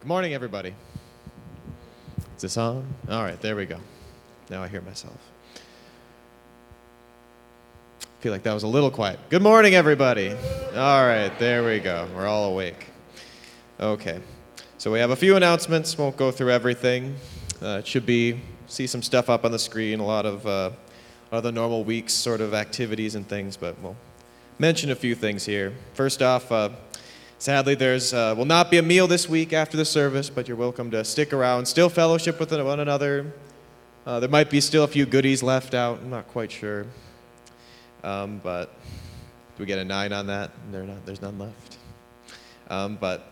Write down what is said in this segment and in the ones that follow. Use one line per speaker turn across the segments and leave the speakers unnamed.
Good morning, everybody. Is this on? All right, there we go. Now I hear myself. I feel like that was a little quiet. Good morning, everybody. All right, there we go. We're all awake. Okay, so we have a few announcements. Won't go through everything. Uh, it should be see some stuff up on the screen. A lot of uh, other normal weeks sort of activities and things, but we'll mention a few things here. First off. Uh, Sadly, there's uh, will not be a meal this week after the service, but you're welcome to stick around, still fellowship with one another. Uh, there might be still a few goodies left out. I'm not quite sure, um, but do we get a nine on that? Not, there's none left. Um, but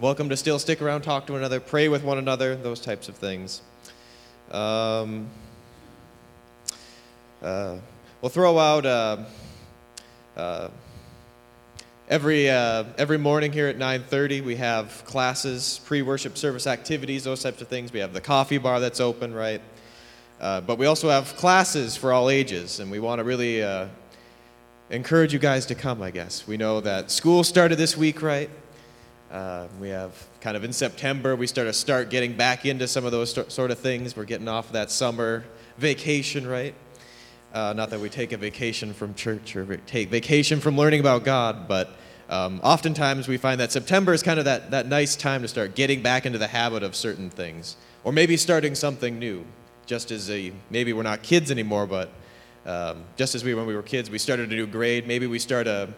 welcome to still stick around, talk to one another, pray with one another, those types of things. Um, uh, we'll throw out. Every, uh, every morning here at 9.30, we have classes, pre-worship service activities, those types of things. We have the coffee bar that's open, right? Uh, but we also have classes for all ages, and we want to really uh, encourage you guys to come, I guess. We know that school started this week, right? Uh, we have kind of in September, we start to start getting back into some of those sort of things. We're getting off that summer vacation, right? Uh, not that we take a vacation from church or take vacation from learning about God, but um, oftentimes we find that September is kind of that, that nice time to start getting back into the habit of certain things, or maybe starting something new. Just as a, maybe we're not kids anymore, but um, just as we when we were kids, we started a new grade. Maybe we start a,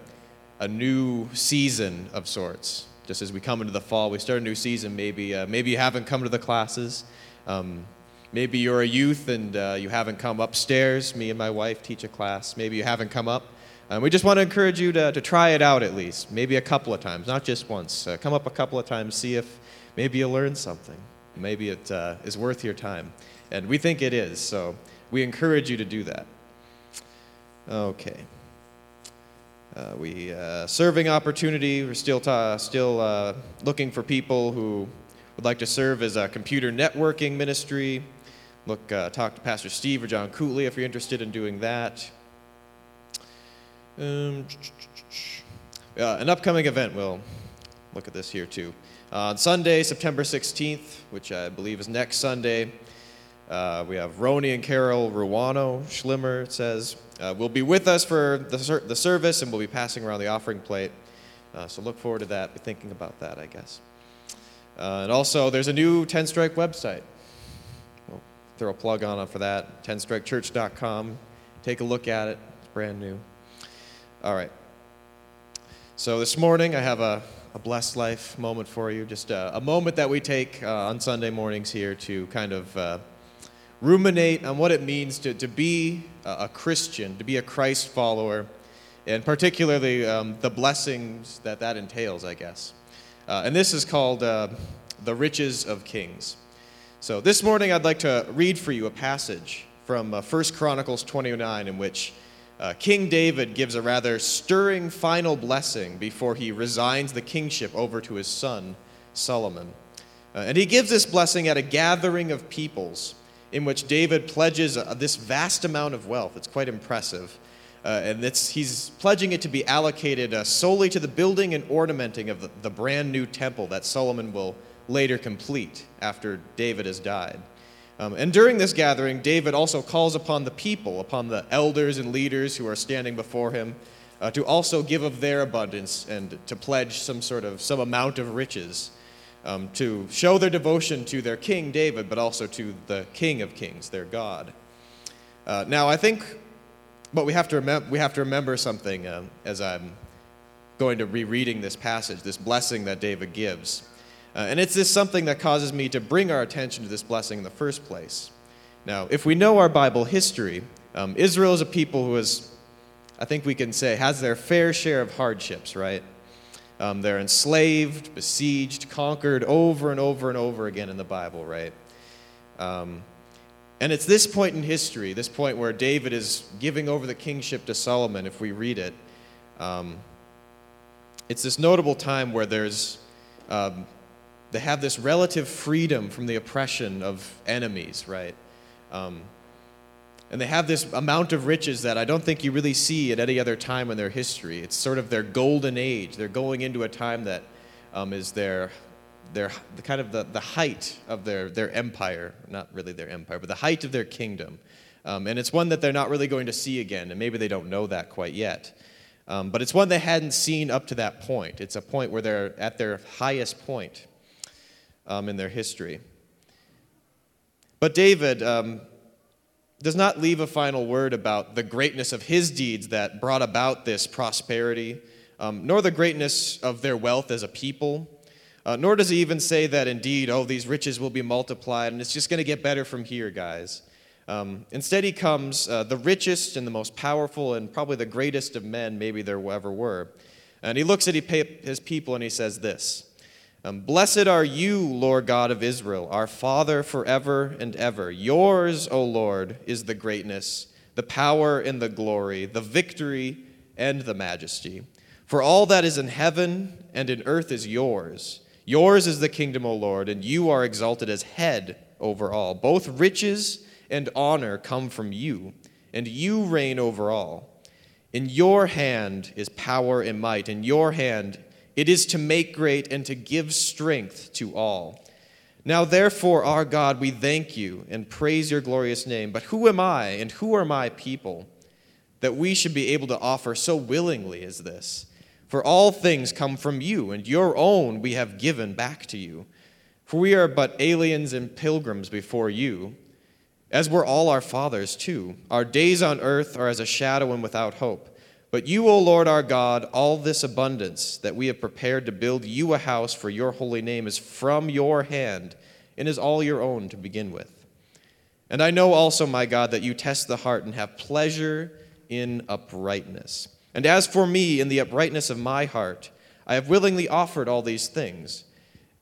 a new season of sorts. Just as we come into the fall, we start a new season. Maybe uh, maybe you haven't come to the classes. Um, maybe you're a youth and uh, you haven't come upstairs. Me and my wife teach a class. Maybe you haven't come up. Um, we just want to encourage you to, to try it out at least, maybe a couple of times, not just once. Uh, come up a couple of times, see if maybe you learn something. Maybe it uh, is worth your time. And we think it is, so we encourage you to do that. Okay. Uh, we uh, serving opportunity. We're still ta- still uh, looking for people who would like to serve as a computer networking ministry. Look, uh, talk to Pastor Steve or John Cootley if you're interested in doing that. Um, uh, an upcoming event, we'll look at this here too. Uh, on Sunday, September 16th, which I believe is next Sunday, uh, we have Roni and Carol Ruano Schlimmer, it says, uh, will be with us for the, ser- the service and we'll be passing around the offering plate. Uh, so look forward to that. Be thinking about that, I guess. Uh, and also, there's a new 10 Strike website. We'll throw a plug on for that 10strikechurch.com. Take a look at it, it's brand new. All right. So this morning I have a, a blessed life moment for you, just a, a moment that we take uh, on Sunday mornings here to kind of uh, ruminate on what it means to, to be a, Christian, to be a Christ follower, and particularly um, the blessings that that entails, I guess. Uh, and this is called uh, The Riches of Kings. So this morning I'd like to read for you a passage from uh, 1 Chronicles 29 in which uh, King David gives a rather stirring final blessing before he resigns the kingship over to his son, Solomon. Uh, and he gives this blessing at a gathering of peoples in which David pledges uh, this vast amount of wealth. It's quite impressive. Uh, and he's pledging it to be allocated uh, solely to the building and ornamenting of the, the brand new temple that Solomon will later complete after David has died. Um, and during this gathering, David also calls upon the people, upon the elders and leaders who are standing before him, uh, to also give of their abundance and to pledge some sort of some amount of riches, um, to show their devotion to their king David, but also to the King of Kings, their God. Uh, now, I think, but we have to remember we have to remember something uh, as I'm going to rereading this passage, this blessing that David gives. Uh, and it's this something that causes me to bring our attention to this blessing in the first place. Now, if we know our Bible history, um, Israel is a people who is, I think we can say, has their fair share of hardships, right? Um, they're enslaved, besieged, conquered over and over and over again in the Bible, right? Um, and it's this point in history, this point where David is giving over the kingship to Solomon, if we read it. Um, it's this notable time where there's um, they have this relative freedom from the oppression of enemies, right? Um, and they have this amount of riches that I don't think you really see at any other time in their history. It's sort of their golden age. They're going into a time that um, is their, their the kind of the, the height of their, their empire, not really their empire, but the height of their kingdom. Um, and it's one that they're not really going to see again, and maybe they don't know that quite yet. Um, but it's one they hadn't seen up to that point. It's a point where they're at their highest point um, in their history. But David um, does not leave a final word about the greatness of his deeds that brought about this prosperity, um, nor the greatness of their wealth as a people. Uh, nor does he even say that indeed, oh, these riches will be multiplied and it's just going to get better from here, guys. Um, instead, he comes uh, the richest and the most powerful and probably the greatest of men maybe there ever were. And he looks at his people and he says this um, Blessed are you, Lord God of Israel, our Father forever and ever. Yours, O Lord, is the greatness, the power and the glory, the victory and the majesty. For all that is in heaven and in earth is yours. Yours is the kingdom, O Lord, and you are exalted as head over all. Both riches and honor come from you, and you reign over all. In your hand is power and might. In your hand it is to make great and to give strength to all. Now, therefore, our God, we thank you and praise your glorious name. But who am I and who are my people that we should be able to offer so willingly as this? For all things come from you, and your own we have given back to you. For we are but aliens and pilgrims before you as were all our fathers too. Our days on earth are as a shadow and without hope. But you, O Lord our God, all this abundance that we have prepared to build you a house for your holy name is from your hand and is all your own to begin with. And I know also, my God, that you test the heart and have pleasure in uprightness. And as for me, in the uprightness of my heart, I have willingly offered all these things.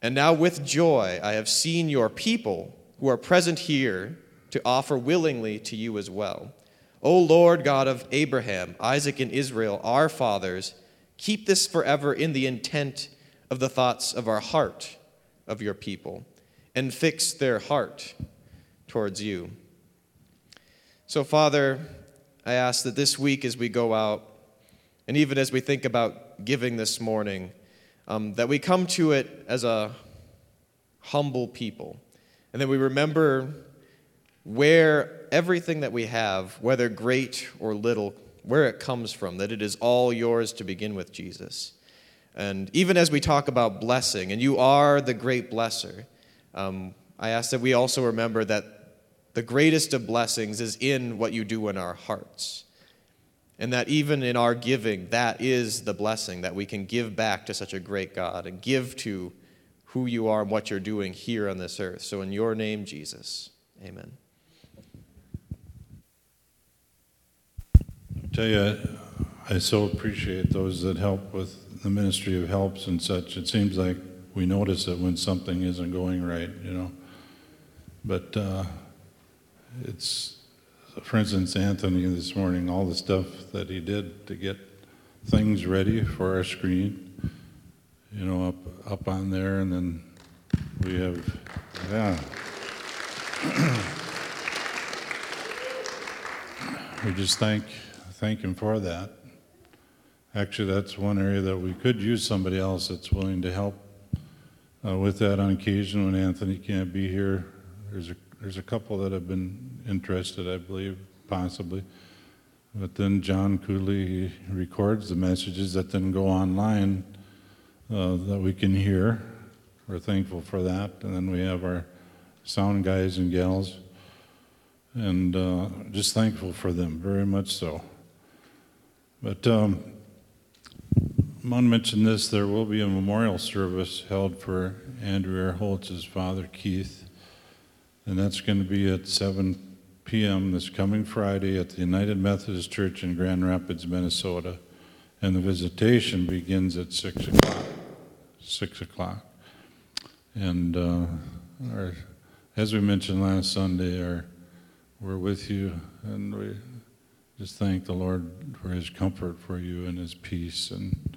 And now with joy I have seen your people who are present here to offer willingly to you as well. O Lord God of Abraham, Isaac, and Israel, our fathers, keep this forever in the intent of the thoughts of our heart of your people, and fix their heart towards you. So, Father, I ask that this week as we go out, and even as we think about giving this morning, um, that we come to it as a humble people, and that we remember where everything that we have, whether great or little, where it comes from, that it is all yours to begin with, Jesus. And even as we talk about blessing, and you are the great blesser, um, I ask that we also remember that the greatest of blessings is in what you do in our hearts. And that even in our giving, that is the blessing that we can give back to such a great God and give to who you are and what you're doing here on this earth. So, in your name, Jesus, amen.
Tell you, I so appreciate those that help with the ministry of helps and such. It seems like we notice it when something isn't going right, you know. But uh, it's, for instance, Anthony this morning, all the stuff that he did to get things ready for our screen, you know, up up on there, and then we have, yeah. we just thank thank him for that. Actually, that's one area that we could use somebody else that's willing to help uh, with that on occasion when Anthony can't be here. There's a, there's a couple that have been interested, I believe, possibly. But then John Cooley records the messages that then go online uh, that we can hear. We're thankful for that. And then we have our sound guys and gals. And uh, just thankful for them, very much so. But um, I want this there will be a memorial service held for Andrew Holtz's father, Keith, and that's going to be at 7 p.m. this coming Friday at the United Methodist Church in Grand Rapids, Minnesota. And the visitation begins at 6 o'clock. 6 o'clock. And uh, our, as we mentioned last Sunday, our, we're with you, and we just thank the Lord for His comfort for you and His peace and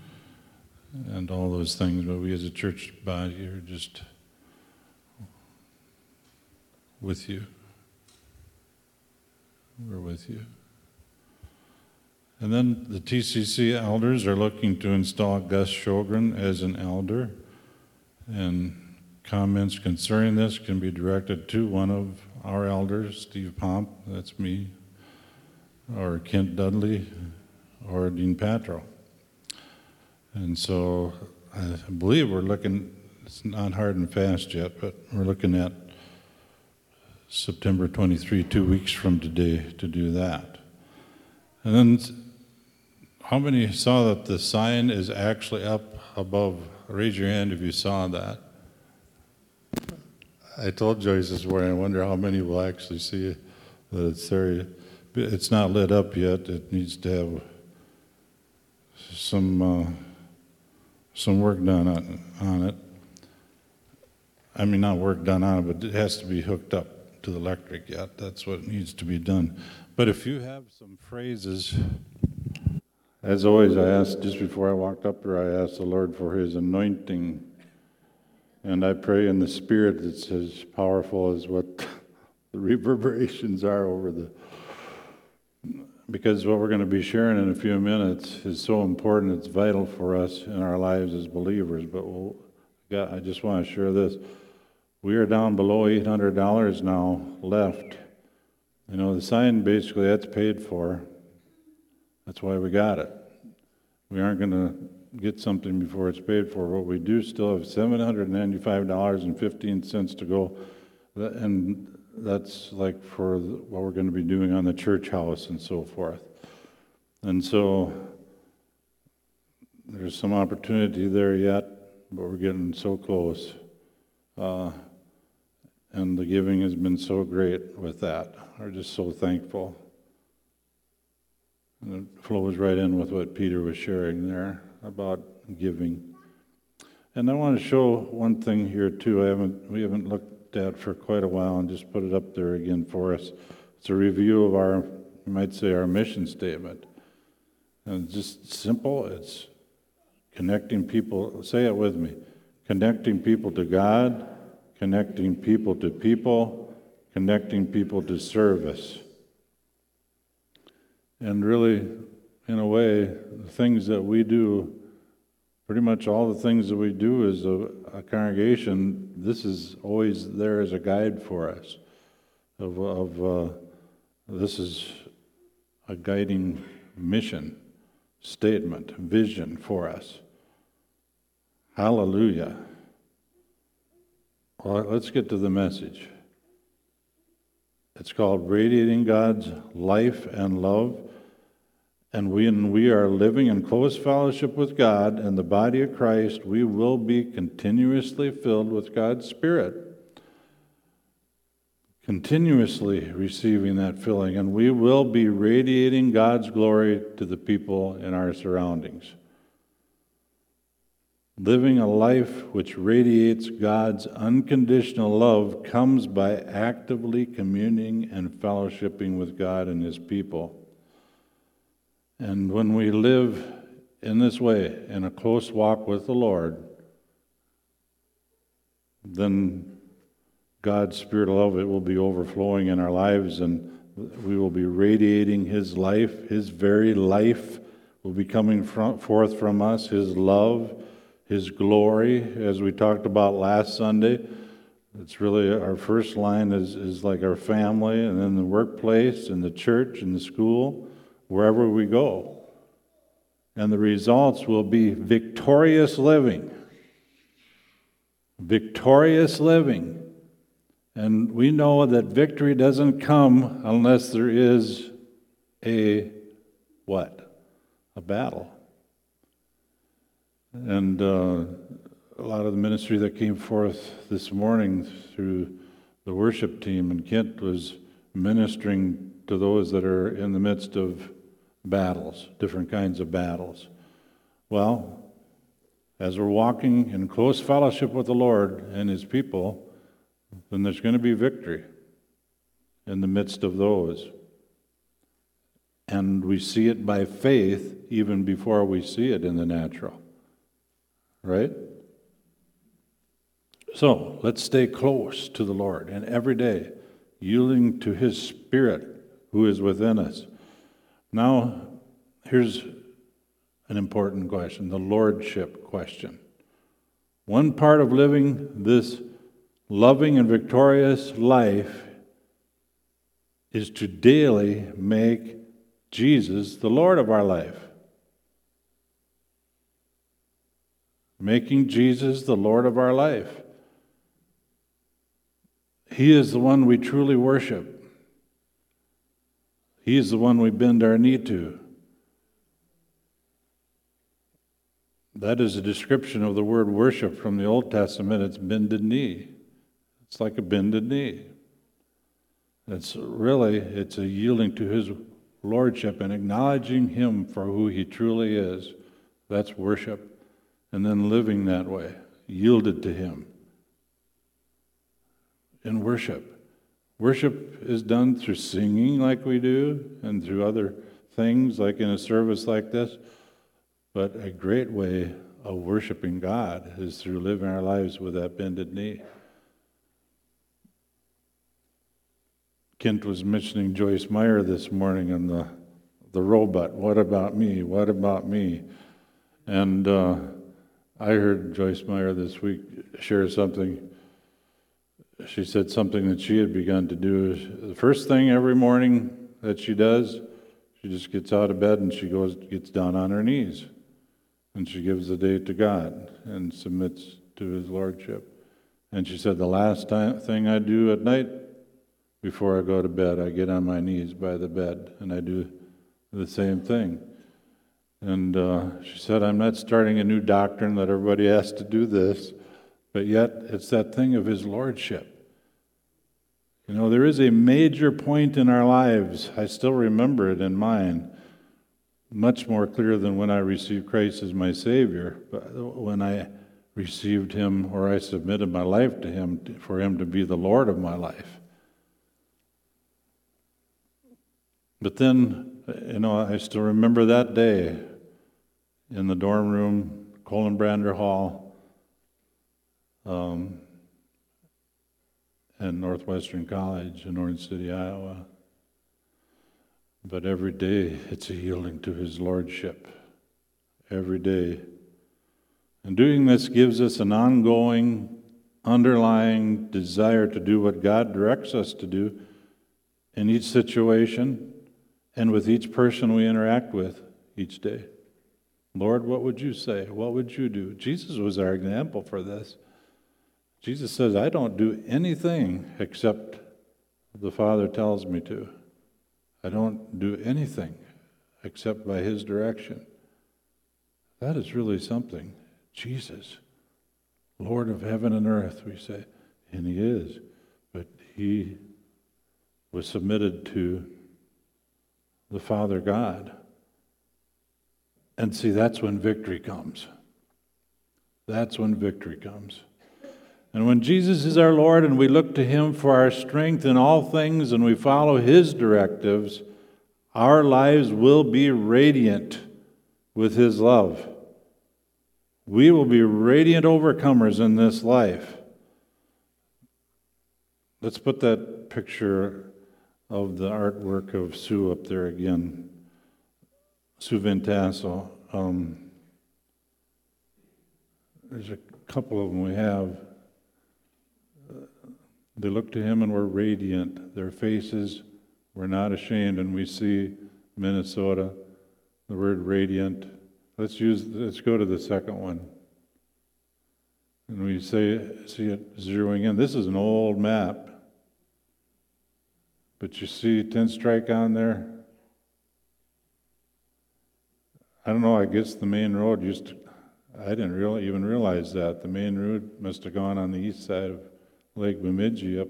and all those things. But we as a church body are just with you. We're with you. And then the TCC elders are looking to install Gus Shogren as an elder. And comments concerning this can be directed to one of our elders, Steve Pomp, that's me, or Kent Dudley, or Dean Patro. And so I believe we're looking, it's not hard and fast yet, but we're looking at September 23, two weeks from today, to do that. And then, how many saw that the sign is actually up above? Raise your hand if you saw that. I told Joyce this morning, I wonder how many will actually see that it's there. It's not lit up yet. It needs to have some uh, some work done on, on it. I mean, not work done on it, but it has to be hooked up to the electric yet. That's what needs to be done. But if you have some phrases, as always, I asked just before I walked up here, I asked the Lord for His anointing and I pray in the spirit that's as powerful as what the reverberations are over the. Because what we're going to be sharing in a few minutes is so important, it's vital for us in our lives as believers. But we'll, I just want to share this. We are down below $800 now left. You know, the sign basically that's paid for. That's why we got it. We aren't going to get something before it's paid for, but we do still have $795.15 to go. And that's like for what we're going to be doing on the church house and so forth. And so there's some opportunity there yet, but we're getting so close. Uh, and the giving has been so great with that. We're just so thankful. And it flows right in with what Peter was sharing there about giving. And I want to show one thing here too. I haven't we haven't looked at for quite a while, and just put it up there again for us. It's a review of our, you might say, our mission statement. And it's just simple. It's connecting people. Say it with me: connecting people to God, connecting people to people, connecting people to service. And really, in a way, the things that we do, pretty much all the things that we do is a, a congregation, this is always there as a guide for us. Of, of uh, this is a guiding mission, statement, vision for us. Hallelujah. Well, let's get to the message. It's called Radiating God's Life and Love and when we are living in close fellowship with God and the body of Christ, we will be continuously filled with God's Spirit. Continuously receiving that filling, and we will be radiating God's glory to the people in our surroundings. Living a life which radiates God's unconditional love comes by actively communing and fellowshipping with God and His people. And when we live in this way, in a close walk with the Lord, then God's Spirit of love it will be overflowing in our lives, and we will be radiating His life. His very life will be coming from, forth from us. His love, His glory, as we talked about last Sunday. It's really our first line is, is like our family, and then the workplace, and the church, and the school wherever we go. And the results will be victorious living. Victorious living. And we know that victory doesn't come unless there is a what? A battle. And uh, a lot of the ministry that came forth this morning through the worship team and Kent was ministering to those that are in the midst of battles, different kinds of battles. Well, as we're walking in close fellowship with the Lord and His people, then there's going to be victory in the midst of those. And we see it by faith even before we see it in the natural. Right? So let's stay close to the Lord and every day yielding to His Spirit who is within us. Now, here's an important question the lordship question. One part of living this loving and victorious life is to daily make Jesus the Lord of our life. Making Jesus the Lord of our life. He is the one we truly worship. He is the one we bend our knee to. That is a description of the word worship from the Old Testament. It's bended knee. It's like a bended knee. It's really it's a yielding to his lordship and acknowledging him for who he truly is. That's worship. And then living that way, yielded to him. In worship. Worship is done through singing like we do and through other things like in a service like this. But a great way of worshiping God is through living our lives with that bended knee. Kent was mentioning Joyce Meyer this morning and the, the robot. What about me? What about me? And uh, I heard Joyce Meyer this week share something. She said something that she had begun to do. The first thing every morning that she does, she just gets out of bed and she goes, gets down on her knees. And she gives the day to God and submits to His Lordship. And she said, The last time, thing I do at night before I go to bed, I get on my knees by the bed and I do the same thing. And uh, she said, I'm not starting a new doctrine that everybody has to do this, but yet it's that thing of His Lordship. You know, there is a major point in our lives, I still remember it in mine, much more clear than when I received Christ as my Savior, but when I received Him or I submitted my life to Him for Him to be the Lord of my life. But then, you know, I still remember that day in the dorm room, Colenbrander Hall, um, and Northwestern College in Orange City, Iowa. But every day it's a yielding to His Lordship. Every day. And doing this gives us an ongoing, underlying desire to do what God directs us to do in each situation and with each person we interact with each day. Lord, what would you say? What would you do? Jesus was our example for this. Jesus says, I don't do anything except the Father tells me to. I don't do anything except by His direction. That is really something. Jesus, Lord of heaven and earth, we say. And He is. But He was submitted to the Father God. And see, that's when victory comes. That's when victory comes. And when Jesus is our Lord and we look to Him for our strength in all things and we follow His directives, our lives will be radiant with His love. We will be radiant overcomers in this life. Let's put that picture of the artwork of Sue up there again. Sue Van Tassel. Um, there's a couple of them we have. They looked to him and were radiant. Their faces were not ashamed. And we see Minnesota, the word radiant. Let's use let's go to the second one. And we say see it zeroing in. This is an old map. But you see Ten Strike on there? I don't know, I guess the main road used to, I didn't really even realize that. The main road must have gone on the east side of Lake Bemidji up.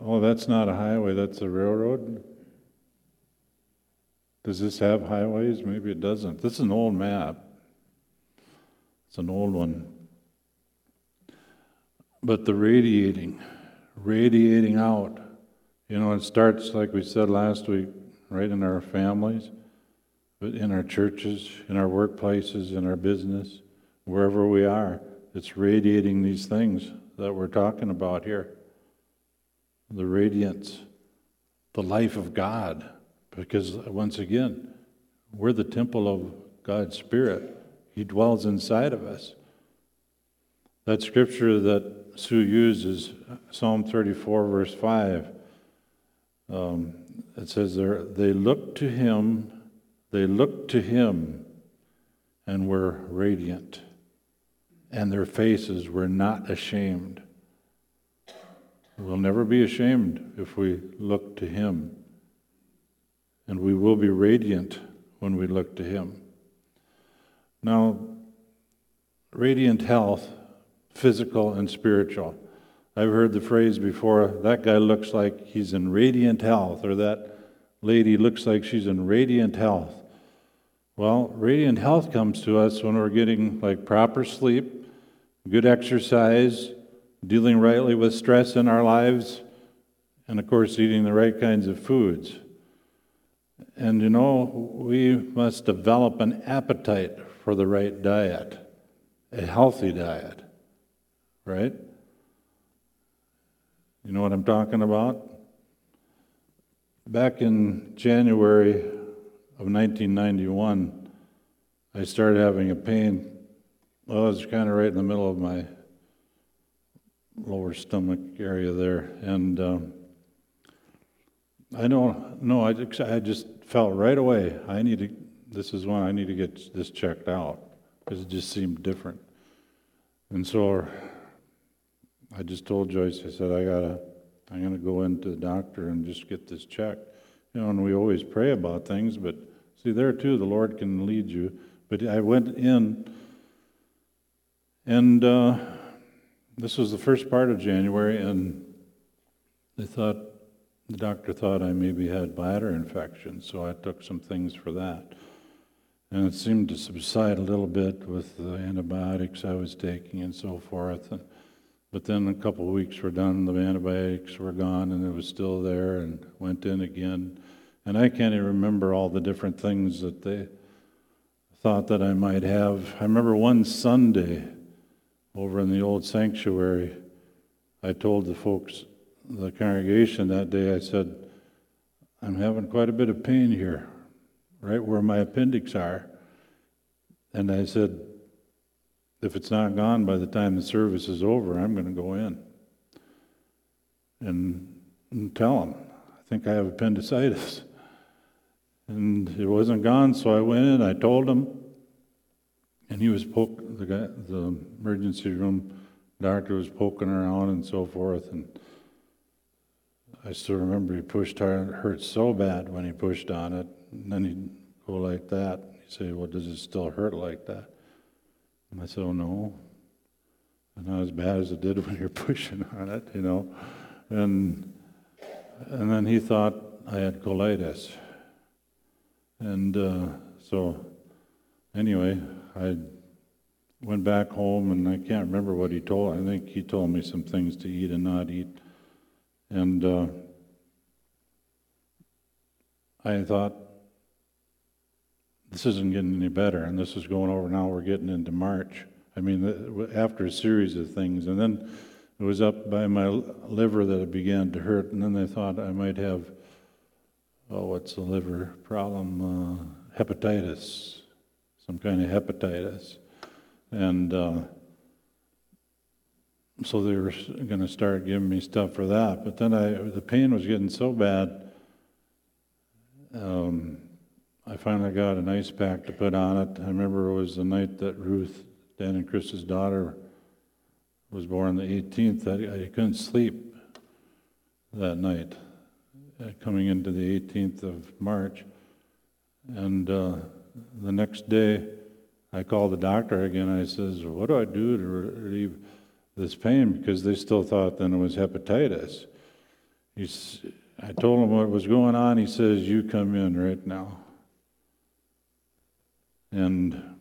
Oh, that's not a highway, that's a railroad? Does this have highways? Maybe it doesn't. This is an old map. It's an old one. But the radiating, radiating out, you know, it starts, like we said last week, right in our families, but in our churches, in our workplaces, in our business, wherever we are. It's radiating these things that we're talking about here the radiance, the life of God. Because once again, we're the temple of God's Spirit, He dwells inside of us. That scripture that Sue uses, Psalm 34, verse 5, um, it says there, they looked to him, they looked to him and were radiant, and their faces were not ashamed. We'll never be ashamed if we look to him, and we will be radiant when we look to him. Now, radiant health, physical and spiritual. I've heard the phrase before that guy looks like he's in radiant health, or that lady looks like she's in radiant health. Well, radiant health comes to us when we're getting like proper sleep, good exercise, dealing rightly with stress in our lives, and of course, eating the right kinds of foods. And you know, we must develop an appetite for the right diet, a healthy diet, right? You know what I'm talking about? Back in January of 1991, I started having a pain. Well, it was kind of right in the middle of my lower stomach area there. And um, I don't know, I, I just felt right away, I need to, this is when I need to get this checked out because it just seemed different. And so I just told Joyce, I said, I gotta, I'm gonna go into the doctor and just get this checked. You know, and we always pray about things, but see, there too, the Lord can lead you. But I went in, and uh, this was the first part of January, and they thought, the doctor thought I maybe had bladder infection, so I took some things for that. And it seemed to subside a little bit with the antibiotics I was taking and so forth. But then a couple of weeks were done, the antibiotics were gone, and it was still there, and went in again. And I can't even remember all the different things that they thought that I might have. I remember one Sunday over in the old sanctuary, I told the folks, the congregation that day, I said, I'm having quite a bit of pain here, right where my appendix are. And I said, if it's not gone by the time the service is over, I'm going to go in and, and tell them, I think I have appendicitis. And it wasn't gone, so I went in, I told him, and he was poking, the guy, the emergency room doctor was poking around and so forth, and I still remember he pushed hard, it hurt so bad when he pushed on it, and then he'd go like that. He'd say, well, does it still hurt like that? And I said, oh, no. Not as bad as it did when you're pushing on it, you know. And, and then he thought I had colitis. And uh, so, anyway, I went back home and I can't remember what he told. I think he told me some things to eat and not eat. And uh, I thought, this isn't getting any better, and this is going over now. We're getting into March. I mean, after a series of things, and then it was up by my liver that it began to hurt, and then they thought I might have, oh, what's the liver problem? Uh, hepatitis, some kind of hepatitis, and uh, so they were going to start giving me stuff for that. But then I, the pain was getting so bad. Um, I finally got an ice pack to put on it. I remember it was the night that Ruth, Dan and Chris's daughter, was born, the 18th. I, I couldn't sleep that night, uh, coming into the 18th of March. And uh, the next day, I called the doctor again. I says, "What do I do to relieve this pain?" Because they still thought then it was hepatitis. He's, I told him what was going on. He says, "You come in right now." And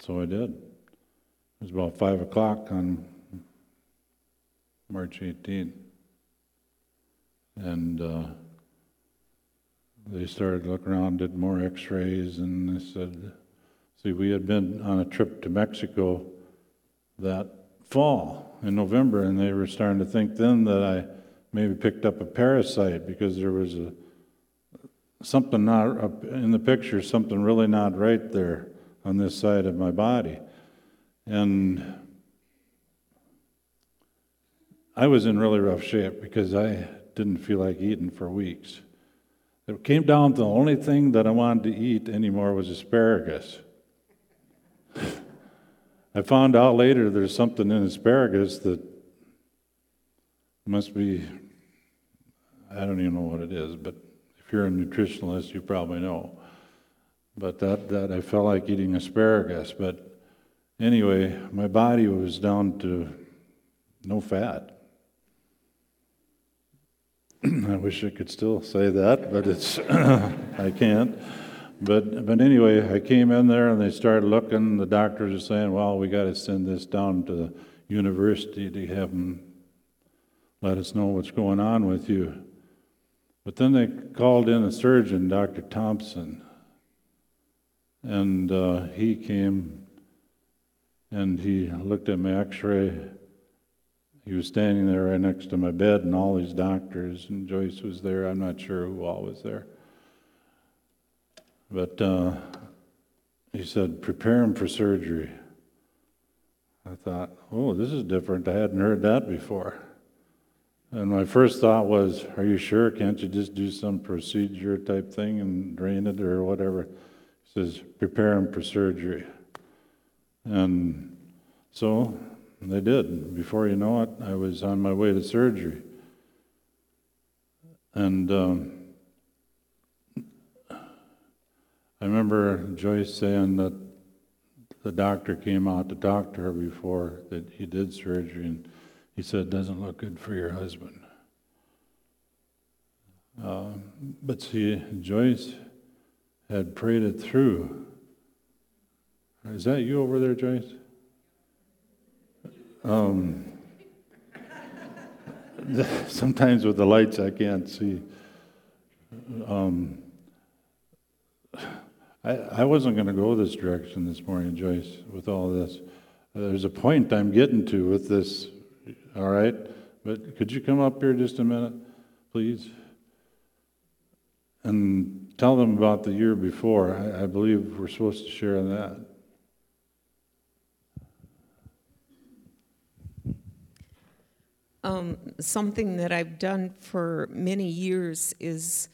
so I did. It was about 5 o'clock on March 18th. And uh, they started looking around, did more x rays, and they said, See, we had been on a trip to Mexico that fall in November, and they were starting to think then that I maybe picked up a parasite because there was a something not in the picture, something really not right there on this side of my body. And I was in really rough shape because I didn't feel like eating for weeks. It came down to the only thing that I wanted to eat anymore was asparagus. I found out later there's something in asparagus that must be, I don't even know what it is, but if you're a nutritionalist, you probably know. But that, that I felt like eating asparagus. But anyway, my body was down to no fat. I wish I could still say that, but it's I can't. But but anyway, I came in there and they started looking. The doctors are saying, "Well, we got to send this down to the university to have them let us know what's going on with you." But then they called in a surgeon, Dr. Thompson, and uh, he came and he looked at my X-ray he was standing there right next to my bed, and all these doctors, and Joyce was there. I'm not sure who all was there. But uh, he said, Prepare him for surgery. I thought, oh, this is different. I hadn't heard that before. And my first thought was, Are you sure? Can't you just do some procedure type thing and drain it or whatever? He says, Prepare him for surgery. And so they did. Before you know it, I was on my way to surgery. And um, I remember Joyce saying that the doctor came out to talk to her before that he did surgery, and he said, it doesn't look good for your husband. Uh, but see, Joyce had prayed it through. Is that you over there, Joyce? Um, sometimes with the lights I can't see. Um, I, I wasn't going to go this direction this morning, Joyce, with all this. There's a point I'm getting to with this, all right? But could you come up here just a minute, please? And tell them about the year before. I, I believe we're supposed to share that.
Um, something that I've done for many years is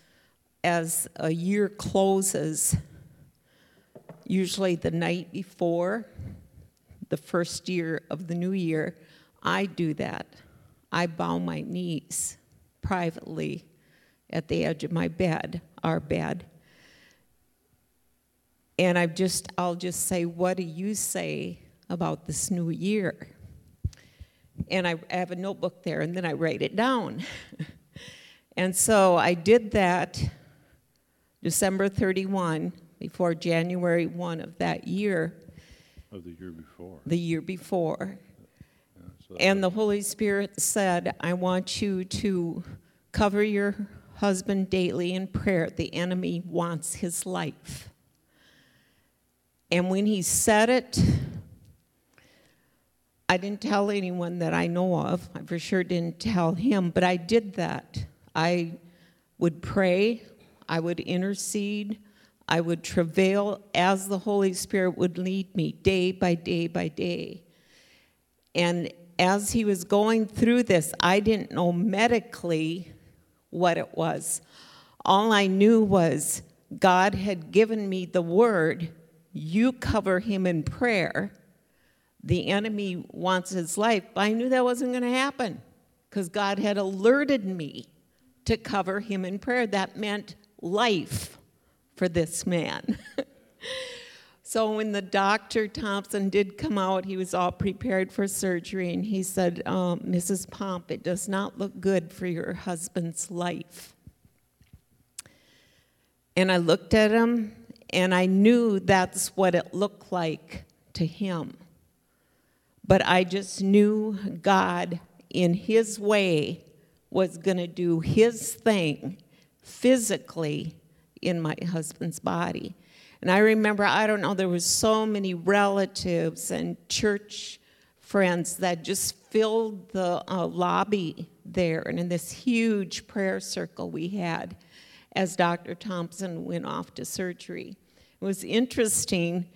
as a year closes, usually the night before the first year of the new year, I do that. I bow my knees privately at the edge of my bed, our bed. And I've just I'll just say, what do you say about this new year? And I have a notebook there, and then I write it down. and so I did that December 31 before January 1 of that year.
Of the year before.
The year before. Yeah, so and the Holy Spirit said, I want you to cover your husband daily in prayer. The enemy wants his life. And when he said it, I didn't tell anyone that I know of. I for sure didn't tell him, but I did that. I would pray, I would intercede, I would travail as the Holy Spirit would lead me day by day by day. And as he was going through this, I didn't know medically what it was. All I knew was God had given me the word, you cover him in prayer the enemy wants his life. I knew that wasn't going to happen because God had alerted me to cover him in prayer. That meant life for this man. so when the doctor Thompson did come out, he was all prepared for surgery, and he said, um, Mrs. Pomp, it does not look good for your husband's life. And I looked at him, and I knew that's what it looked like to him. But I just knew God, in His way, was going to do His thing physically in my husband's body. And I remember, I don't know, there was so many relatives and church friends that just filled the uh, lobby there and in this huge prayer circle we had as Dr. Thompson went off to surgery. It was interesting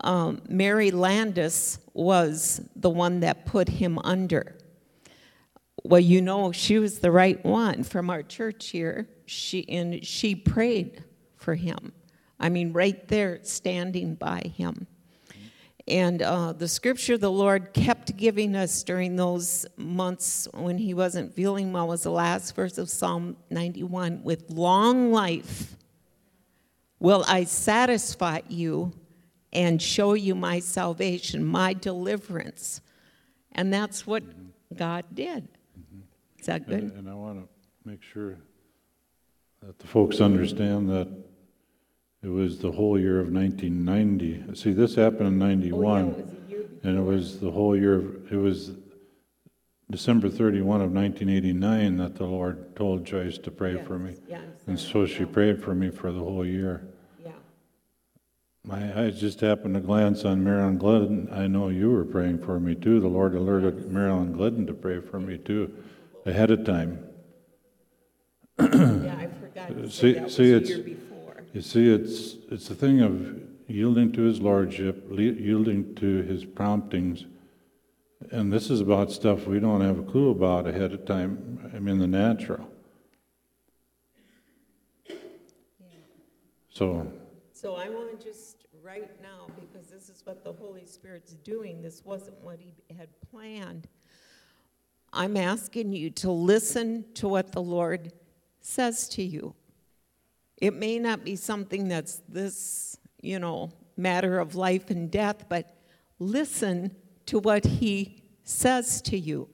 um, Mary Landis was the one that put him under. Well, you know, she was the right one from our church here. She and she prayed for him. I mean, right there, standing by him. And uh, the scripture the Lord kept giving us during those months when he wasn't feeling well was the last verse of Psalm 91 with long life will I satisfy you and show you my salvation, my deliverance. And that's what mm-hmm. God did. Mm-hmm. Is that good?
And, and I want to make sure that the folks understand that it was the whole year of 1990. See, this happened in 91, and it was the whole year, of- it was December 31 of 1989 that the Lord told Joyce to pray for me.
Yeah,
And so she prayed for me for the whole year.
Yeah.
My eyes just happened to glance on Marilyn Glidden. I know you were praying for me too. The Lord alerted Marilyn Glidden to pray for me too, ahead of time.
Yeah, I forgot. to
See-
that
see,
the
it's-
before.
You see, it's, it's a thing of yielding to His Lordship, le- yielding to His promptings. And this is about stuff we don't have a clue about ahead of time, I mean, the natural. So,
So I want to just, right now, because this is what the Holy Spirit's doing, this wasn't what he had planned. I'm asking you to listen to what the Lord says to you. It may not be something that's this, you know, matter of life and death, but listen to what he says to you.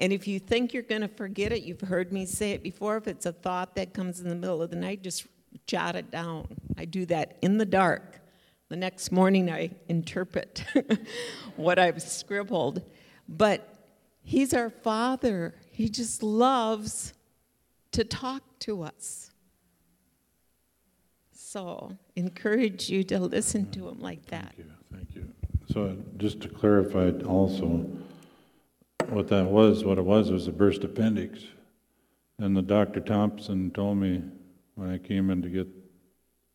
And if you think you're going to forget it, you've heard me say it before. If it's a thought that comes in the middle of the night, just jot it down. I do that in the dark. The next morning, I interpret what I've scribbled. But He's our Father. He just loves to talk to us. So, encourage you to listen to Him like that.
thank you, thank you. So uh, just to clarify also, what that was, what it was, was a burst appendix. And the Dr. Thompson told me when I came in to get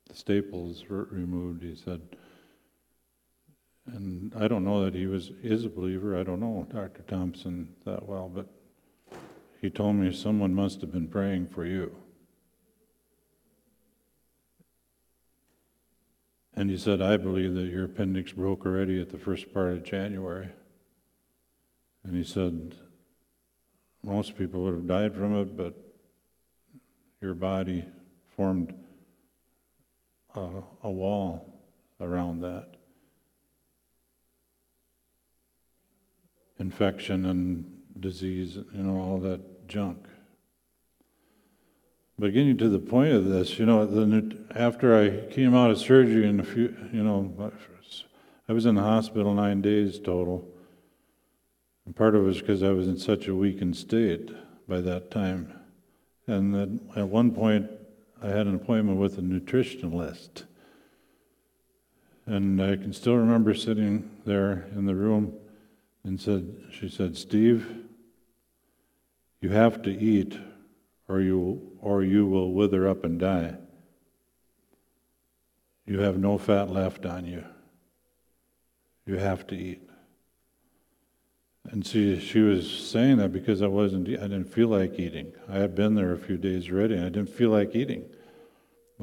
the staples removed, he said, and I don't know that he was, is a believer, I don't know Dr. Thompson that well, but he told me someone must have been praying for you. And he said, I believe that your appendix broke already at the first part of January. And he said, most people would have died from it, but your body formed a, a wall around that. Infection and disease, you know, all that junk. But getting to the point of this, you know, after I came out of surgery in a few, you know, I was in the hospital nine days total. And part of it was because I was in such a weakened state by that time. And then at one point, I had an appointment with a nutritionalist. And I can still remember sitting there in the room and said, she said, Steve, you have to eat or you, or you will wither up and die. You have no fat left on you. You have to eat. And see, she was saying that because I wasn't, I didn't feel like eating. I had been there a few days already, and I didn't feel like eating.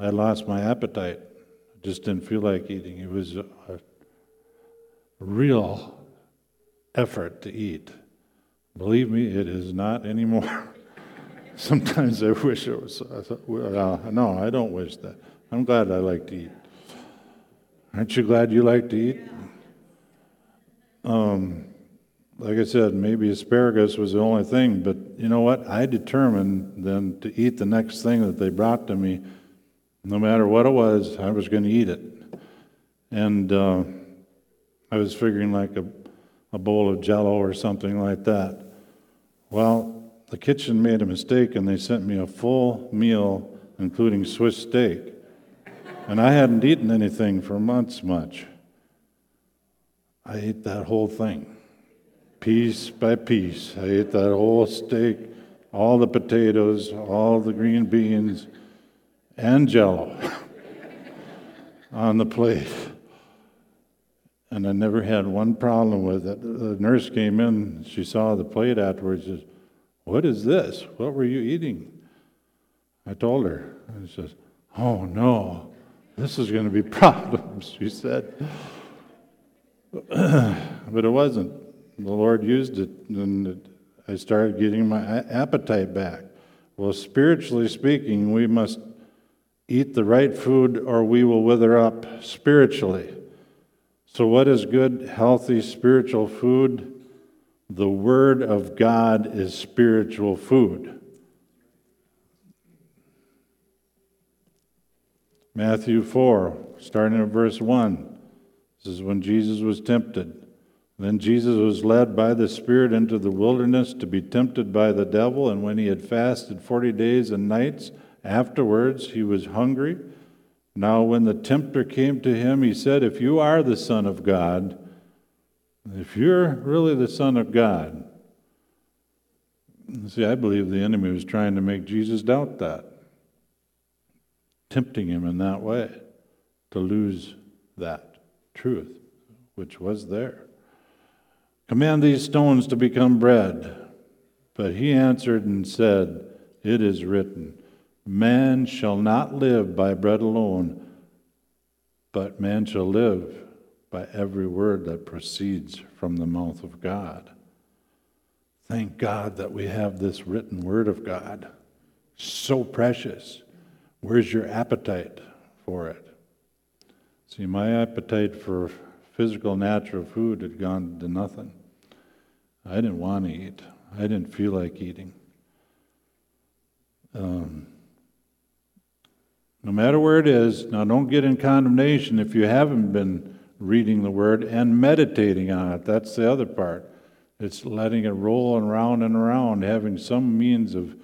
I lost my appetite. I just didn't feel like eating. It was a, real effort to eat. Believe me, it is not anymore. Sometimes I wish it was. I thought, well, no, I don't wish that. I'm glad I like to eat. Aren't you glad you like to eat? Um, like I said, maybe asparagus was the only thing, but you know what? I determined then to eat the next thing that they brought to me. No matter what it was, I was going to eat it. And uh, I was figuring like a, a bowl of jello or something like that. Well, the kitchen made a mistake and they sent me a full meal, including Swiss steak. And I hadn't eaten anything for months much. I ate that whole thing, piece by piece. I ate that whole steak, all the potatoes, all the green beans, and jello on the plate. And I never had one problem with it. The nurse came in, she saw the plate afterwards, says, What is this? What were you eating? I told her. And she says, Oh no, this is going to be problems, she said. but it wasn't. The Lord used it, and I started getting my appetite back. Well, spiritually speaking, we must eat the right food or we will wither up spiritually. So, what is good, healthy spiritual food? The Word of God is spiritual food. Matthew 4, starting at verse 1. This is when Jesus was tempted. Then Jesus was led by the Spirit into the wilderness to be tempted by the devil, and when he had fasted forty days and nights, afterwards he was hungry. Now, when the tempter came to him, he said, If you are the Son of God, if you're really the Son of God, see, I believe the enemy was trying to make Jesus doubt that tempting him in that way to lose that truth, which was there. Command these stones to become bread. But he answered and said, It is written, Man shall not live by bread alone, but man shall live by every word that proceeds from the mouth of God. Thank God that we have this written word of God. So precious. Where's your appetite for it? See, my appetite for physical, natural food had gone to nothing. I didn't want to eat, I didn't feel like eating. Um, no matter where it is, now don't get in condemnation if you haven't been reading the Word and meditating on it. That's the other part. It's letting it roll around and around, having some means of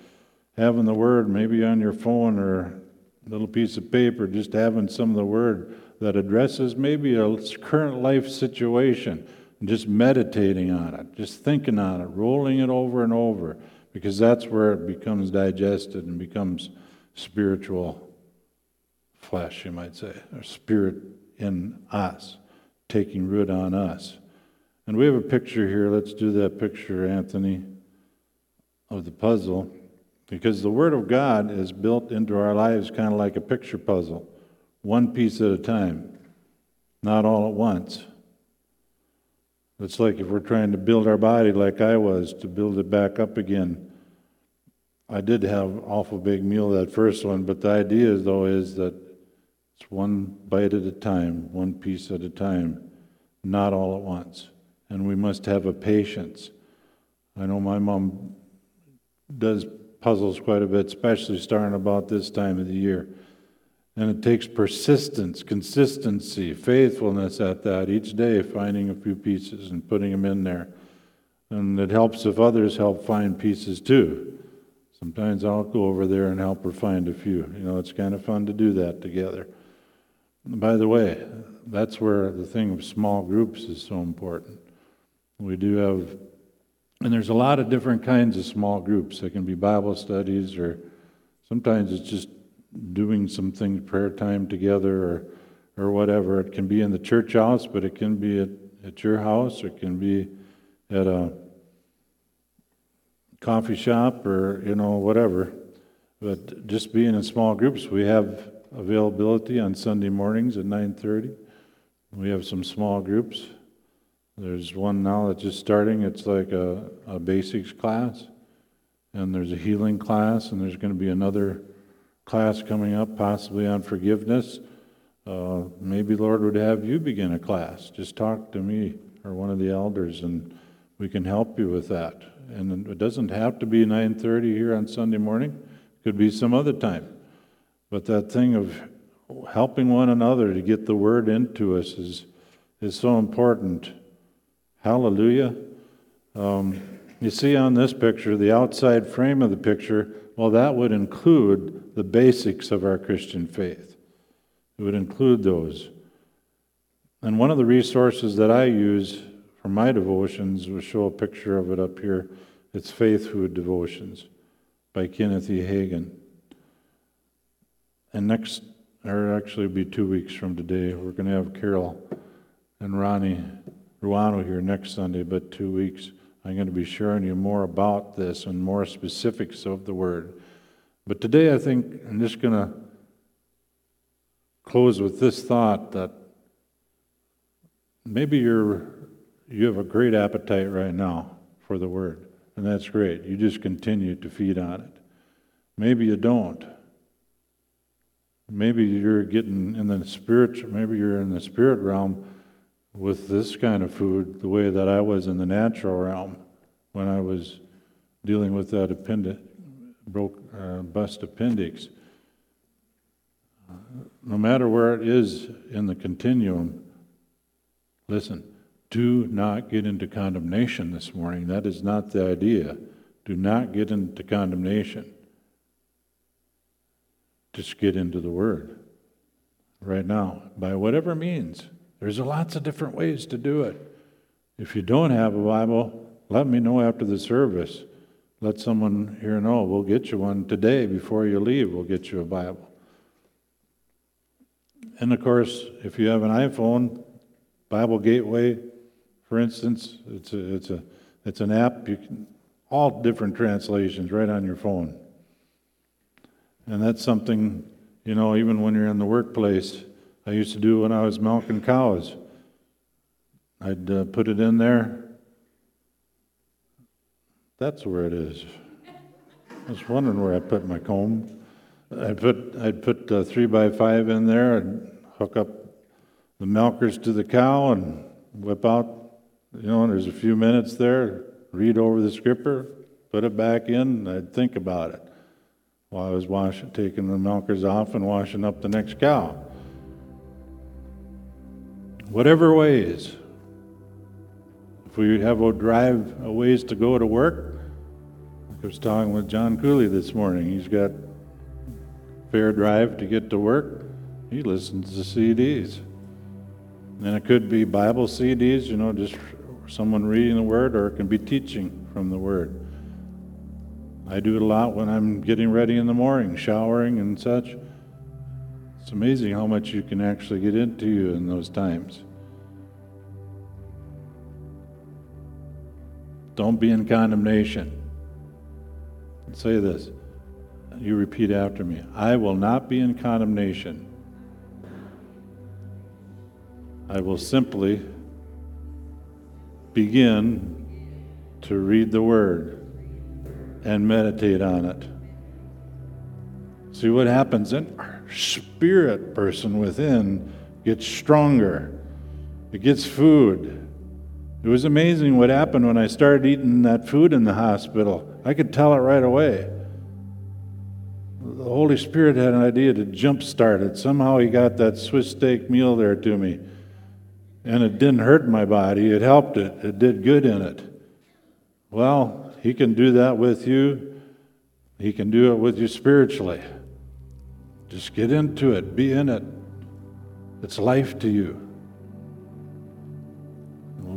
having the Word maybe on your phone or little piece of paper, just having some of the word that addresses maybe a current life situation, just meditating on it, just thinking on it, rolling it over and over, because that's where it becomes digested and becomes spiritual flesh, you might say, or spirit in us, taking root on us. And we have a picture here. Let's do that picture, Anthony, of the puzzle. Because the Word of God is built into our lives kind of like a picture puzzle, one piece at a time, not all at once. It's like if we're trying to build our body like I was, to build it back up again. I did have awful big meal that first one, but the idea though is that it's one bite at a time, one piece at a time, not all at once. And we must have a patience. I know my mom does puzzles quite a bit, especially starting about this time of the year. And it takes persistence, consistency, faithfulness at that each day, finding a few pieces and putting them in there. And it helps if others help find pieces too. Sometimes I'll go over there and help her find a few. You know, it's kind of fun to do that together. by the way, that's where the thing of small groups is so important. We do have and there's a lot of different kinds of small groups. It can be Bible studies, or sometimes it's just doing some things, prayer time together, or, or whatever. It can be in the church house, but it can be at, at your house, or it can be at a coffee shop, or, you know, whatever. But just being in small groups, we have availability on Sunday mornings at 9:30. We have some small groups. There's one now that's just starting. It's like a, a basics class, and there's a healing class, and there's going to be another class coming up, possibly on forgiveness. Uh, maybe Lord would have you begin a class. Just talk to me or one of the elders, and we can help you with that. And it doesn't have to be 9:30 here on Sunday morning. It could be some other time. But that thing of helping one another to get the word into us is is so important. Hallelujah. Um, you see on this picture, the outside frame of the picture, well, that would include the basics of our Christian faith. It would include those. And one of the resources that I use for my devotions, we'll show a picture of it up here. It's Faith Food Devotions by Kenneth E. Hagin. And next, or actually, be two weeks from today, we're going to have Carol and Ronnie Ruano here next Sunday, but two weeks I'm going to be sharing you more about this and more specifics of the Word. But today I think I'm just going to close with this thought that maybe you're, you have a great appetite right now for the Word, and that's great. You just continue to feed on it. Maybe you don't. Maybe you're getting in the spirit, maybe you're in the spirit realm with this kind of food the way that I was in the natural realm when I was dealing with that appendix, broke, uh, bust appendix. Uh, no matter where it is in the continuum, listen, do not get into condemnation this morning. That is not the idea. Do not get into condemnation. Just get into the Word right now, by whatever means. There's lots of different ways to do it. If you don't have a Bible, let me know after the service. Let someone here know. We'll get you one today before you leave. We'll get you a Bible. And of course, if you have an iPhone, Bible Gateway, for instance, it's a, it's a it's an app. You can all different translations right on your phone. And that's something, you know, even when you're in the workplace, I used to do when I was milking cows. I'd uh, put it in there. That's where it is. I was wondering where I put my comb. I put I'd put uh, three by five in there and hook up the milkers to the cow and whip out. You know, there's a few minutes there. Read over the scripture, put it back in. I'd think about it while I was washing, taking the milkers off and washing up the next cow. Whatever ways. We have a drive a ways to go to work, I was talking with John Cooley this morning. He's got fair drive to get to work. He listens to CDs. And it could be Bible CDs, you know, just someone reading the Word, or it can be teaching from the Word. I do it a lot when I'm getting ready in the morning, showering and such. It's amazing how much you can actually get into you in those times. Don't be in condemnation. Say this. You repeat after me. I will not be in condemnation. I will simply begin to read the Word and meditate on it. See what happens in our spirit person within gets stronger. It gets food. It was amazing what happened when I started eating that food in the hospital. I could tell it right away. The Holy Spirit had an idea to jumpstart it. Somehow He got that Swiss steak meal there to me. And it didn't hurt my body, it helped it, it did good in it. Well, he can do that with you. He can do it with you spiritually. Just get into it, be in it. It's life to you.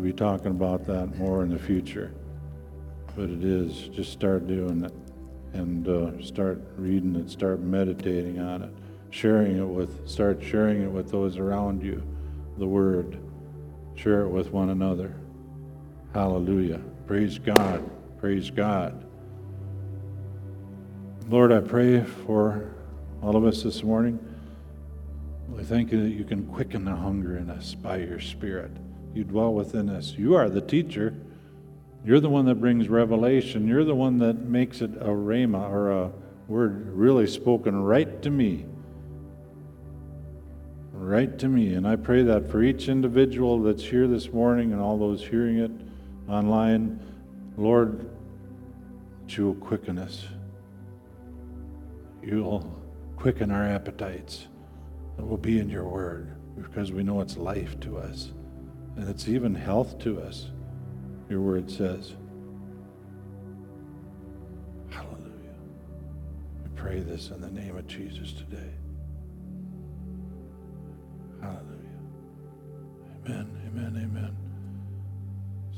We'll be talking about that more in the future. But it is. Just start doing it and uh, start reading it, start meditating on it, sharing it with, start sharing it with those around you, the Word. Share it with one another. Hallelujah. Praise God. Praise God. Lord, I pray for all of us this morning. We thank you that you can quicken the hunger in us by your Spirit. You dwell within us. You are the teacher. You're the one that brings revelation. You're the one that makes it a rhema or a word really spoken right to me. Right to me. And I pray that for each individual that's here this morning and all those hearing it online, Lord, that you will quicken us. You'll quicken our appetites. It will be in your word because we know it's life to us and it's even health to us, your word says. Hallelujah. We pray this in the name of Jesus today. Hallelujah. Amen, amen, amen.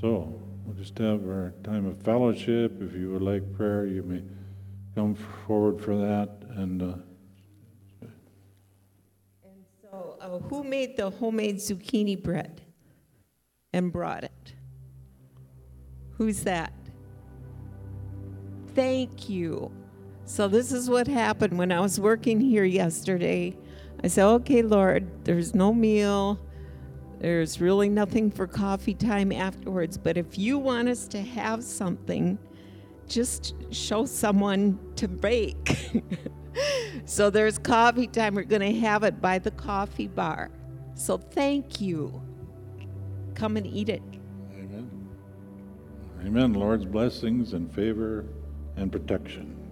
So, We'll just have our time of fellowship. If you would like prayer, you may come forward for that. And, uh,
so, uh, who made the homemade zucchini bread and brought it? Who's that? Thank you. So, this is what happened when I was working here yesterday. I said, Okay, Lord, there's no meal. There's really nothing for coffee time afterwards. But if you want us to have something, just show someone to bake. so, there's coffee time. We're going to have it by the coffee bar. So, thank you. Come and eat it.
Amen. Amen. Lord's blessings and favor and protection.